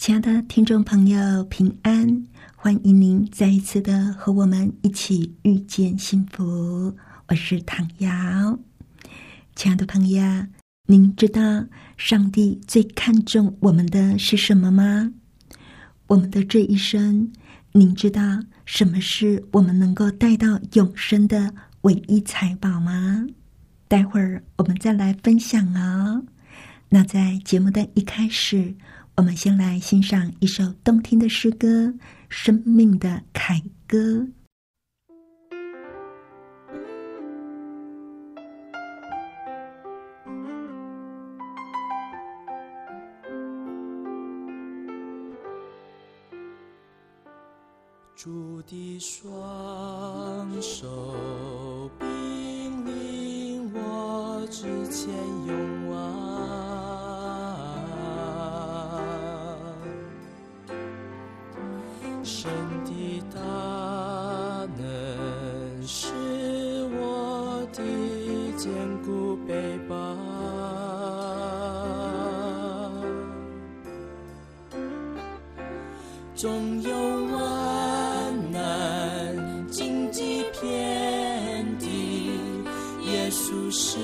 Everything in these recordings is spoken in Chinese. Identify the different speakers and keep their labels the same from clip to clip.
Speaker 1: 亲爱的听众朋友，平安！欢迎您再一次的和我们一起遇见幸福。我是唐瑶，亲爱的朋友，您知道上帝最看重我们的是什么吗？我们的这一生，您知道什么是我们能够带到永生的唯一财宝吗？待会儿我们再来分享哦。那在节目的一开始。我们先来欣赏一首动听的诗歌《生命的凯歌》。
Speaker 2: 主的双手引领我之前总有万难荆棘遍地，耶稣是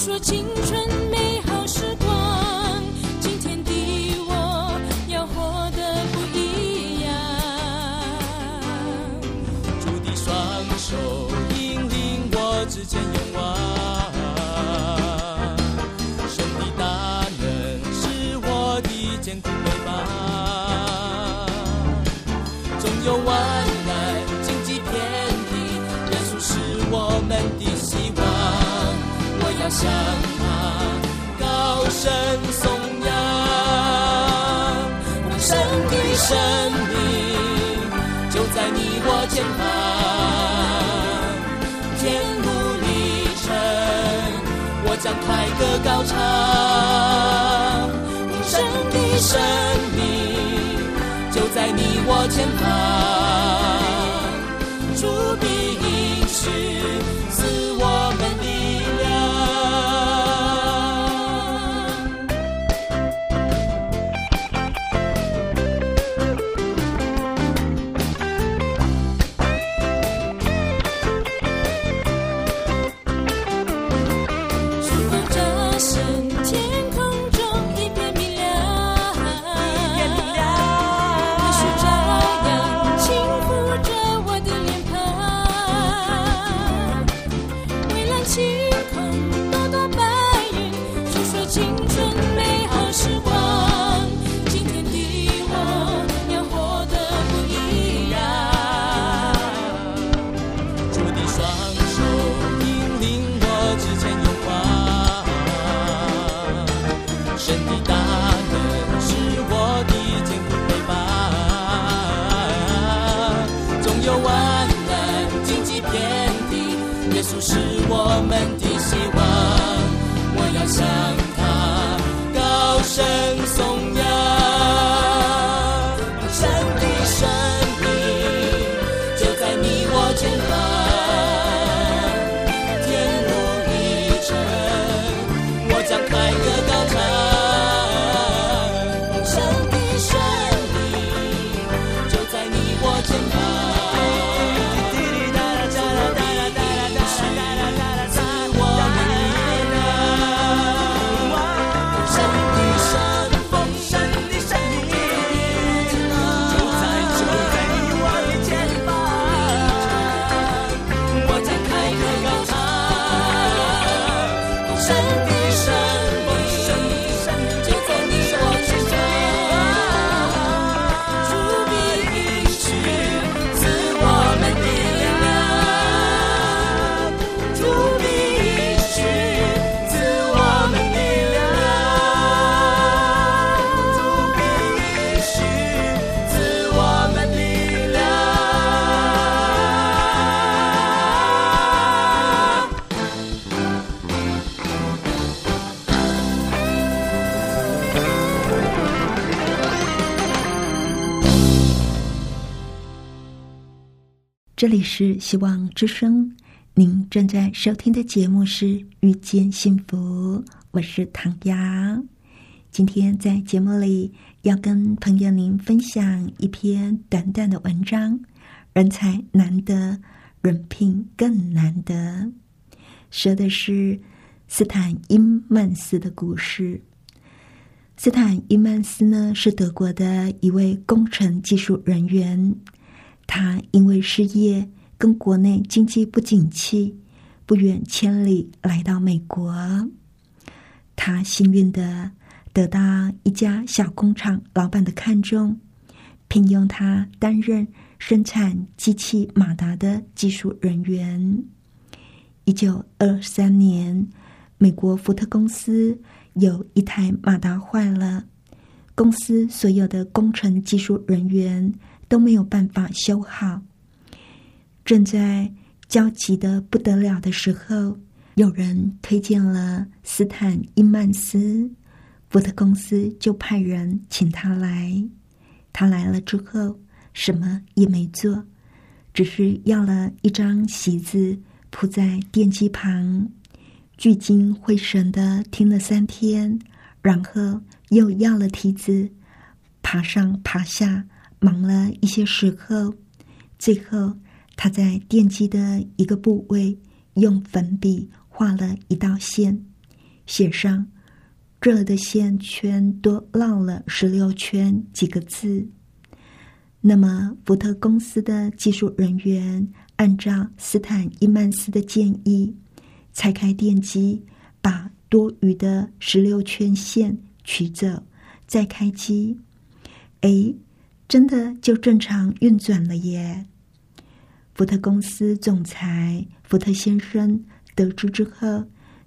Speaker 2: 说青春美好时光，今天的我要活得不一样。主的双手引领我之前勇往，向他高声颂扬，丰盛的生命就在你我前方，天路历程我将凯歌高唱，丰盛的生命就在你我前方，是我们的希望，我要向他高声颂。
Speaker 1: 里是希望之声，您正在收听的节目是《遇见幸福》，我是唐瑶。今天在节目里要跟朋友您分享一篇短短的文章，人才难得，人品更难得，说的是斯坦因曼斯的故事。斯坦因曼斯呢，是德国的一位工程技术人员。他因为失业跟国内经济不景气，不远千里来到美国。他幸运的得到一家小工厂老板的看重，聘用他担任生产机器马达的技术人员。一九二三年，美国福特公司有一台马达坏了，公司所有的工程技术人员。都没有办法修好。正在焦急的不得了的时候，有人推荐了斯坦因曼斯，福特公司就派人请他来。他来了之后，什么也没做，只是要了一张席子铺在电机旁，聚精会神的听了三天，然后又要了梯子，爬上爬下。忙了一些时候，最后他在电机的一个部位用粉笔画了一道线，写上“这的线圈多绕了十六圈”几个字。那么，福特公司的技术人员按照斯坦伊曼斯的建议，拆开电机，把多余的十六圈线取走，再开机。哎。真的就正常运转了耶！福特公司总裁福特先生得知之后，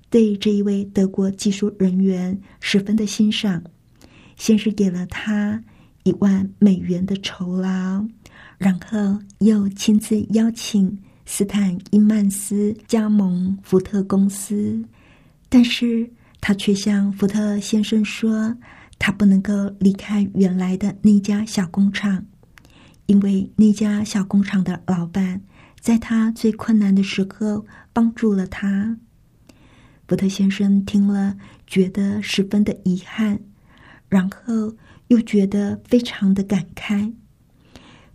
Speaker 1: 对这一位德国技术人员十分的欣赏，先是给了他一万美元的酬劳，然后又亲自邀请斯坦因曼斯加盟福特公司，但是他却向福特先生说。他不能够离开原来的那家小工厂，因为那家小工厂的老板在他最困难的时候帮助了他。福特先生听了，觉得十分的遗憾，然后又觉得非常的感慨。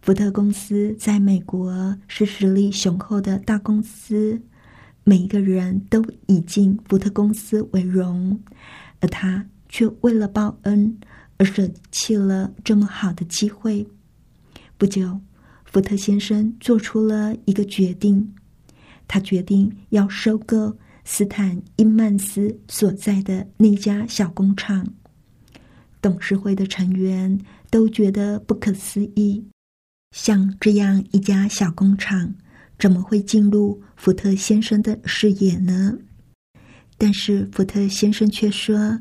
Speaker 1: 福特公司在美国是实力雄厚的大公司，每一个人都以进福特公司为荣，而他。却为了报恩而舍弃了这么好的机会。不久，福特先生做出了一个决定，他决定要收购斯坦因曼斯所在的那家小工厂。董事会的成员都觉得不可思议，像这样一家小工厂，怎么会进入福特先生的视野呢？但是福特先生却说。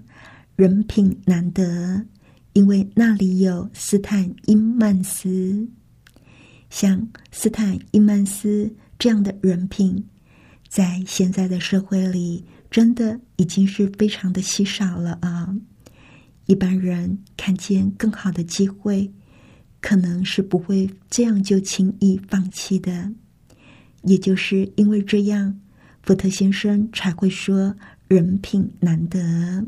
Speaker 1: 人品难得，因为那里有斯坦因曼斯。像斯坦因曼斯这样的人品，在现在的社会里，真的已经是非常的稀少了啊！一般人看见更好的机会，可能是不会这样就轻易放弃的。也就是因为这样，福特先生才会说人品难得。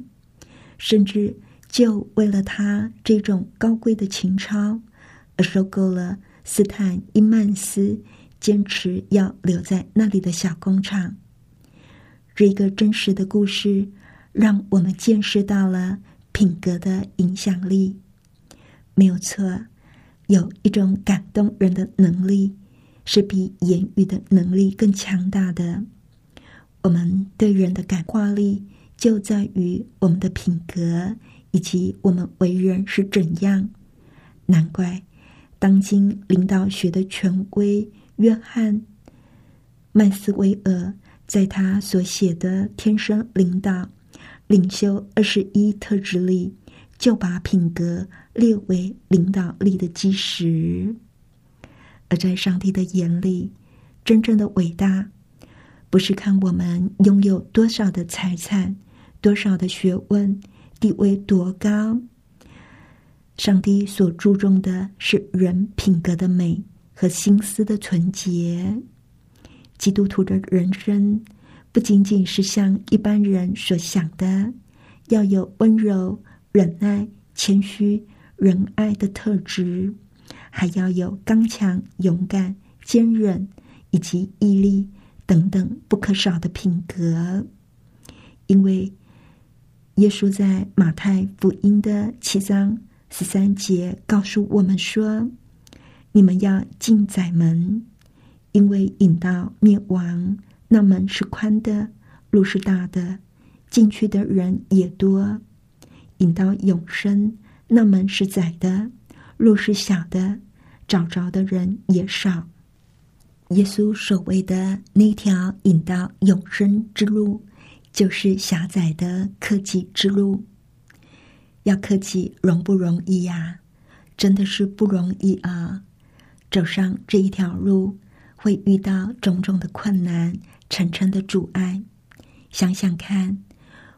Speaker 1: 甚至就为了他这种高贵的情操，而收购了斯坦因曼斯坚持要留在那里的小工厂。这个真实的故事，让我们见识到了品格的影响力。没有错，有一种感动人的能力，是比言语的能力更强大的。我们对人的感化力。就在于我们的品格以及我们为人是怎样。难怪当今领导学的权威约翰麦斯威尔在他所写的《天生领导领袖二十一特质》里，就把品格列为领导力的基石。而在上帝的眼里，真正的伟大，不是看我们拥有多少的财产、多少的学问、地位多高。上帝所注重的是人品格的美和心思的纯洁。基督徒的人生，不仅仅是像一般人所想的，要有温柔、忍耐、谦虚、仁爱的特质。还要有刚强、勇敢、坚韧以及毅力等等不可少的品格，因为耶稣在马太福音的七章十三节告诉我们说：“你们要进窄门，因为引到灭亡那门是宽的，路是大的，进去的人也多；引到永生那门是窄的。”路是小的，找着的人也少。耶稣所谓的那条引到永生之路，就是狭窄的科技之路。要科技容不容易呀？真的是不容易啊！走上这一条路，会遇到种种的困难、层层的阻碍。想想看，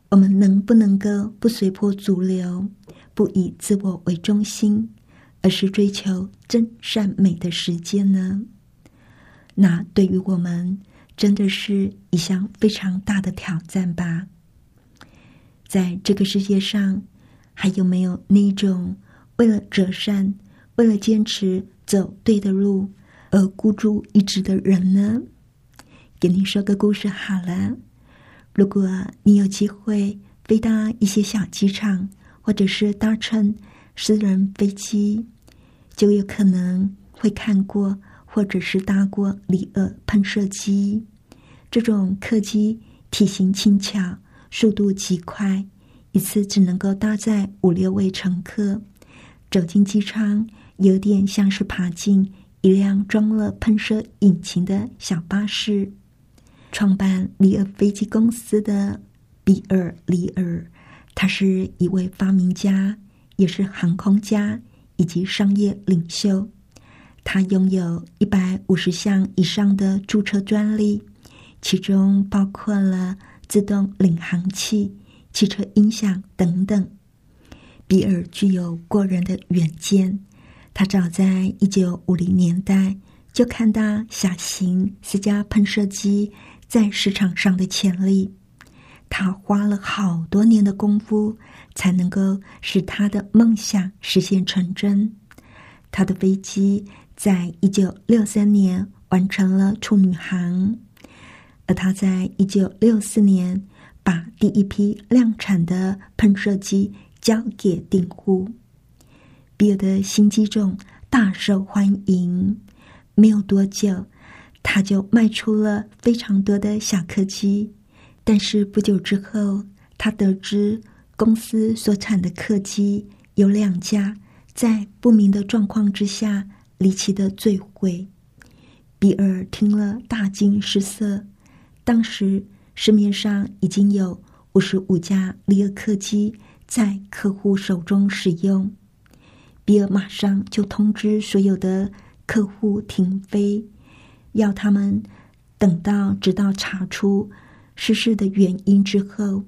Speaker 1: 我们能不能够不随波逐流，不以自我为中心？而是追求真善美的时间呢？那对于我们真的是一项非常大的挑战吧。在这个世界上，还有没有那种为了折善、为了坚持走对的路而孤注一掷的人呢？给您说个故事好了。如果你有机会飞到一些小机场，或者是搭乘。私人飞机就有可能会看过，或者是搭过里尔喷射机。这种客机体型轻巧，速度极快，一次只能够搭载五六位乘客。走进机舱，有点像是爬进一辆装了喷射引擎的小巴士。创办里尔飞机公司的比尔·里尔，他是一位发明家。也是航空家以及商业领袖，他拥有一百五十项以上的注册专利，其中包括了自动领航器、汽车音响等等。比尔具有过人的远见，他早在一九五零年代就看到小型私家喷射机在市场上的潜力。他花了好多年的功夫，才能够使他的梦想实现成真。他的飞机在一九六三年完成了处女航，而他在一九六四年把第一批量产的喷射机交给订户。比尔的新机种大受欢迎，没有多久，他就卖出了非常多的小客机。但是不久之后，他得知公司所产的客机有两架在不明的状况之下离奇的坠毁。比尔听了大惊失色。当时市面上已经有五十五架利尔客机在客户手中使用。比尔马上就通知所有的客户停飞，要他们等到直到查出。失事的原因之后，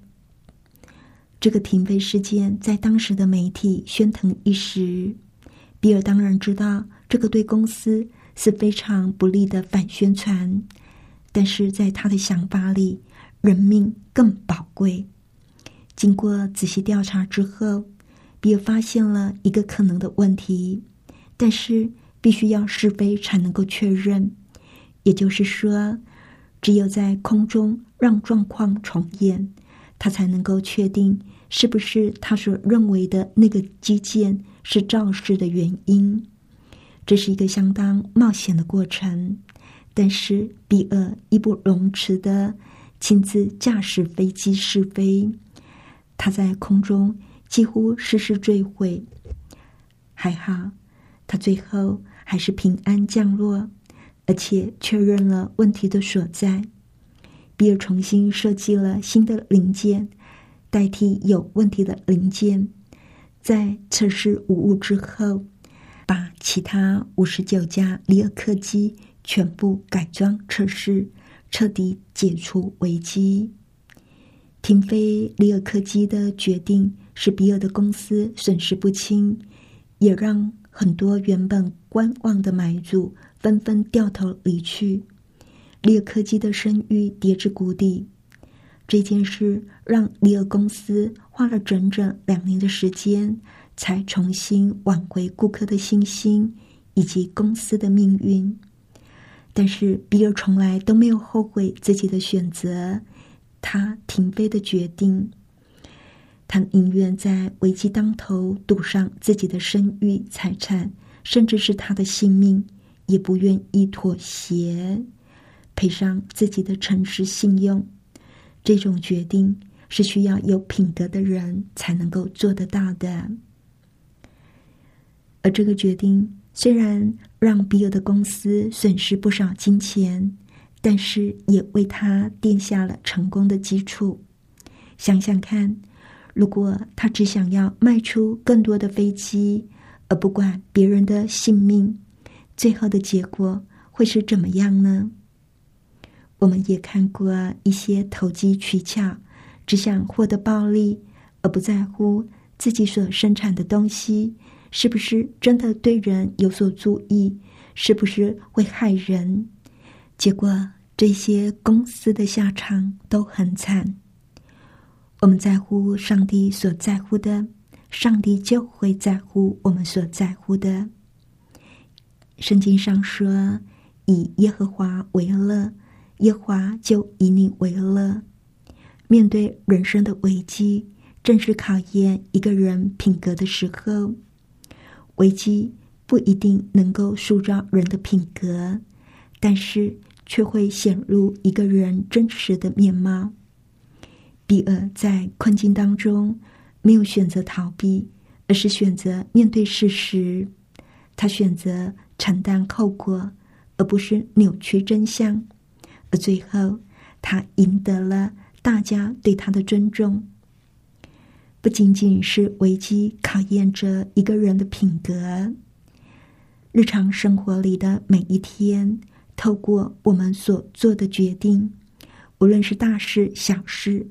Speaker 1: 这个停飞事件在当时的媒体喧腾一时。比尔当然知道这个对公司是非常不利的反宣传，但是在他的想法里，人命更宝贵。经过仔细调查之后，比尔发现了一个可能的问题，但是必须要试飞才能够确认。也就是说。只有在空中让状况重演，他才能够确定是不是他所认为的那个基建是肇事的原因。这是一个相当冒险的过程，但是比尔义不容辞的亲自驾驶飞机试飞，他在空中几乎失事坠毁。还好，他最后还是平安降落，而且确认了问题的所在。比尔重新设计了新的零件，代替有问题的零件。在测试无误之后，把其他五十九家里尔客机全部改装测试，彻底解除危机。停飞里尔客机的决定使比尔的公司损失不轻，也让很多原本观望的买主纷纷掉头离去。里尔科技的声誉跌至谷底，这件事让里尔公司花了整整两年的时间，才重新挽回顾客的信心以及公司的命运。但是比尔从来都没有后悔自己的选择，他停飞的决定，他宁愿在危机当头赌上自己的声誉、财产，甚至是他的性命，也不愿意妥协。赔上自己的诚实信用，这种决定是需要有品德的人才能够做得到的。而这个决定虽然让比尔的公司损失不少金钱，但是也为他奠下了成功的基础。想想看，如果他只想要卖出更多的飞机，而不管别人的性命，最后的结果会是怎么样呢？我们也看过一些投机取巧，只想获得暴利，而不在乎自己所生产的东西是不是真的对人有所注意，是不是会害人。结果这些公司的下场都很惨。我们在乎上帝所在乎的，上帝就会在乎我们所在乎的。圣经上说：“以耶和华为乐。”耶华就以你为乐。面对人生的危机，正是考验一个人品格的时候。危机不一定能够塑造人的品格，但是却会显露一个人真实的面貌。比尔在困境当中没有选择逃避，而是选择面对事实。他选择承担后果，而不是扭曲真相。而最后，他赢得了大家对他的尊重。不仅仅是危机考验着一个人的品格，日常生活里的每一天，透过我们所做的决定，无论是大事小事，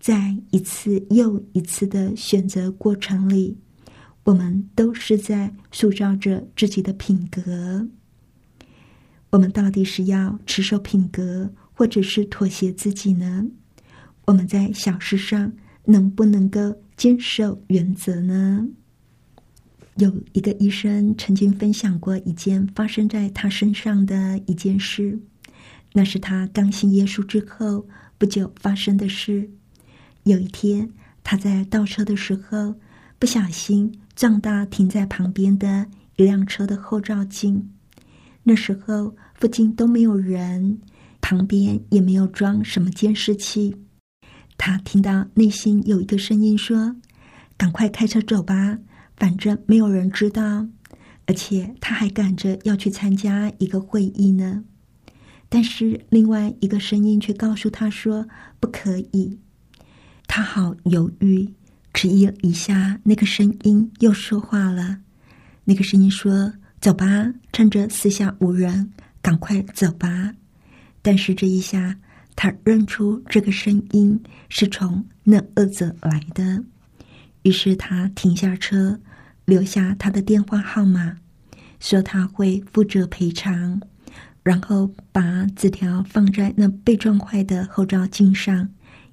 Speaker 1: 在一次又一次的选择过程里，我们都是在塑造着自己的品格。我们到底是要持守品格，或者是妥协自己呢？我们在小事上能不能够坚守原则呢？有一个医生曾经分享过一件发生在他身上的一件事，那是他刚信耶稣之后不久发生的事。有一天，他在倒车的时候，不小心撞到停在旁边的一辆车的后照镜。那时候附近都没有人，旁边也没有装什么监视器。他听到内心有一个声音说：“赶快开车走吧，反正没有人知道。”而且他还赶着要去参加一个会议呢。但是另外一个声音却告诉他说：“不可以。”他好犹豫，迟疑了一下，那个声音又说话了。那个声音说。走吧，趁着四下无人，赶快走吧。但是这一下，他认出这个声音是从那恶者来的，于是他停下车，留下他的电话号码，说他会负责赔偿，然后把纸条放在那被撞坏的后照镜上，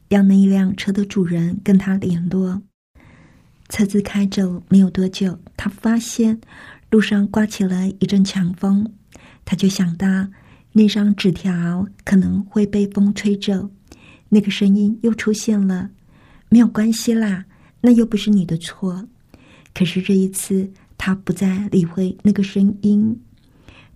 Speaker 1: 让那一辆车的主人跟他联络。车子开走没有多久，他发现。路上刮起了一阵强风，他就想到那张纸条可能会被风吹走。那个声音又出现了，没有关系啦，那又不是你的错。可是这一次，他不再理会那个声音，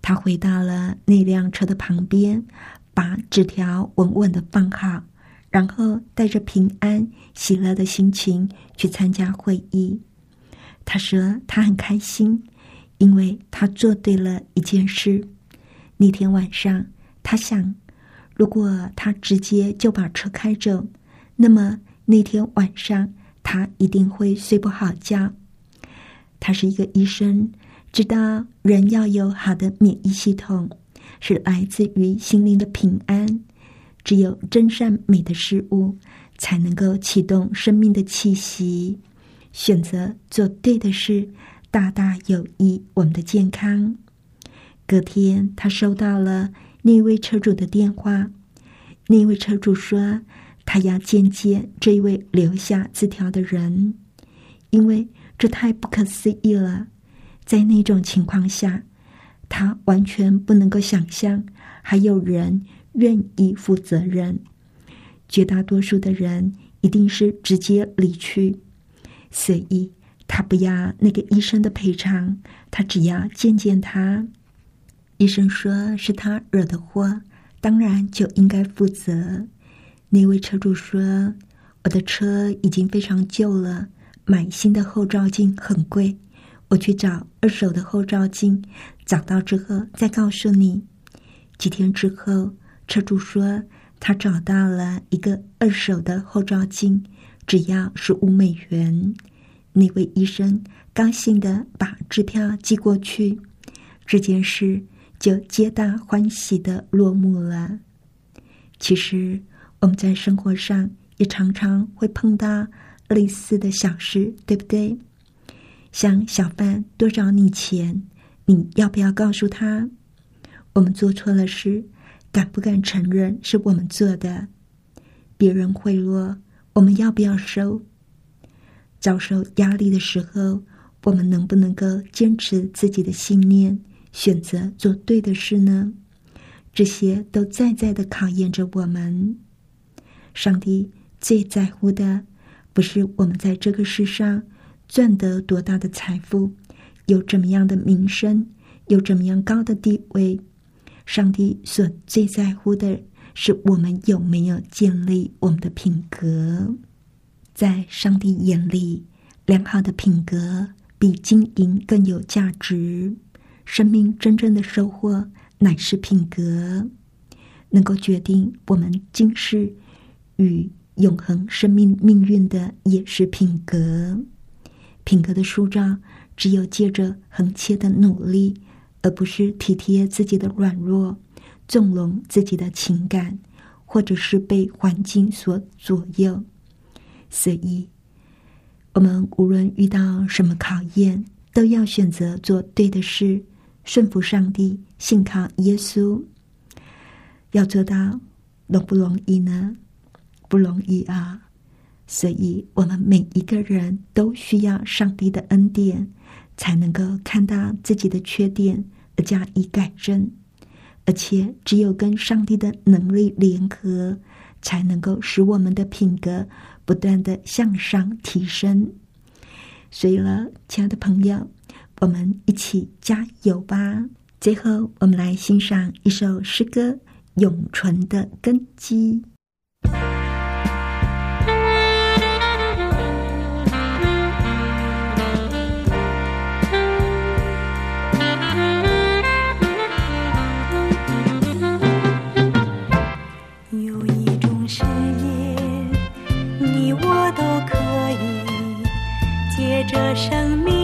Speaker 1: 他回到了那辆车的旁边，把纸条稳稳的放好，然后带着平安、喜乐的心情去参加会议。他说他很开心，因为他做对了一件事。那天晚上，他想，如果他直接就把车开走，那么那天晚上他一定会睡不好觉。他是一个医生，知道人要有好的免疫系统，是来自于心灵的平安。只有真善美的事物，才能够启动生命的气息。选择做对的事，大大有益我们的健康。隔天，他收到了那位车主的电话。那位车主说，他要见见这一位留下字条的人，因为这太不可思议了。在那种情况下，他完全不能够想象还有人。愿意负责任，绝大多数的人一定是直接离去，所以他不要那个医生的赔偿，他只要见见他。医生说是他惹的祸，当然就应该负责。那位车主说：“我的车已经非常旧了，买新的后照镜很贵，我去找二手的后照镜，找到之后再告诉你。”几天之后。车主说：“他找到了一个二手的后照镜，只要十五美元。”那位医生高兴的把支票寄过去，这件事就皆大欢喜的落幕了。其实我们在生活上也常常会碰到类似的小事，对不对？像小贩多找你钱，你要不要告诉他？我们做错了事。敢不敢承认是我们做的？别人贿赂，我们要不要收？遭受压力的时候，我们能不能够坚持自己的信念，选择做对的事呢？这些都在在的考验着我们。上帝最在乎的，不是我们在这个世上赚得多大的财富，有怎么样的名声，有怎么样高的地位。上帝所最在乎的是我们有没有建立我们的品格。在上帝眼里，良好的品格比金银更有价值。生命真正的收获乃是品格，能够决定我们今世与永恒生命命运的也是品格。品格的塑造，只有借着恒切的努力。而不是体贴自己的软弱，纵容自己的情感，或者是被环境所左右。所以，我们无论遇到什么考验，都要选择做对的事，顺服上帝，信靠耶稣。要做到容不容易呢？不容易啊！所以我们每一个人都需要上帝的恩典，才能够看到自己的缺点。加以改正，而且只有跟上帝的能力联合，才能够使我们的品格不断的向上提升。所以了，亲爱的朋友，我们一起加油吧！最后，我们来欣赏一首诗歌《永存的根基》。
Speaker 2: 这生命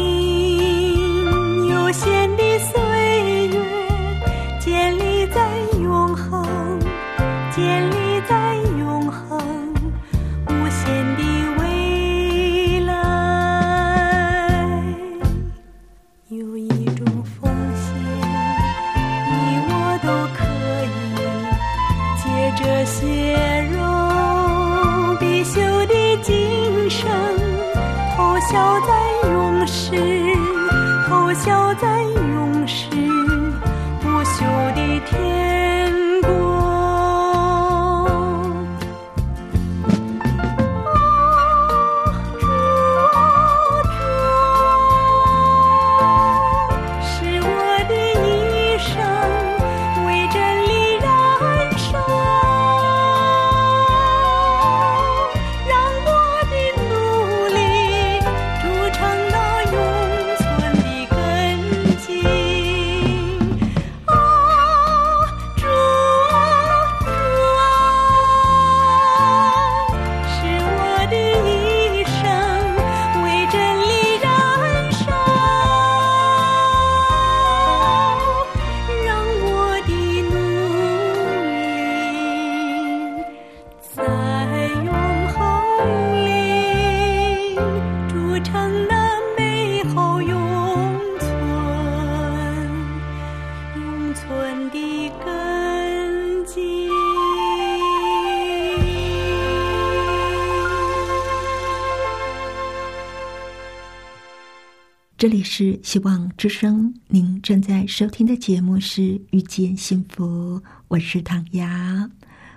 Speaker 1: 这里是希望之声，您正在收听的节目是《遇见幸福》，我是唐瑶。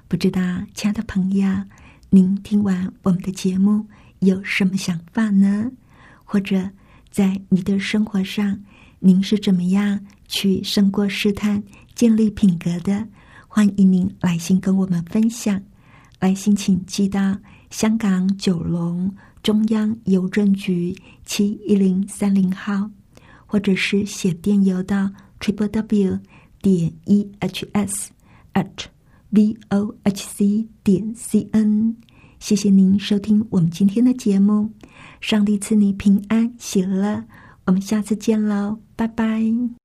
Speaker 1: 不知道，亲爱的朋友，您听完我们的节目有什么想法呢？或者在你的生活上，您是怎么样去胜过试探、建立品格的？欢迎您来信跟我们分享。来信请寄到香港九龙。中央邮政局七一零三零号，或者是写电邮到 triple w 点 e h s at v o h c 点 c n。谢谢您收听我们今天的节目，上帝赐你平安喜乐，我们下次见喽，拜拜。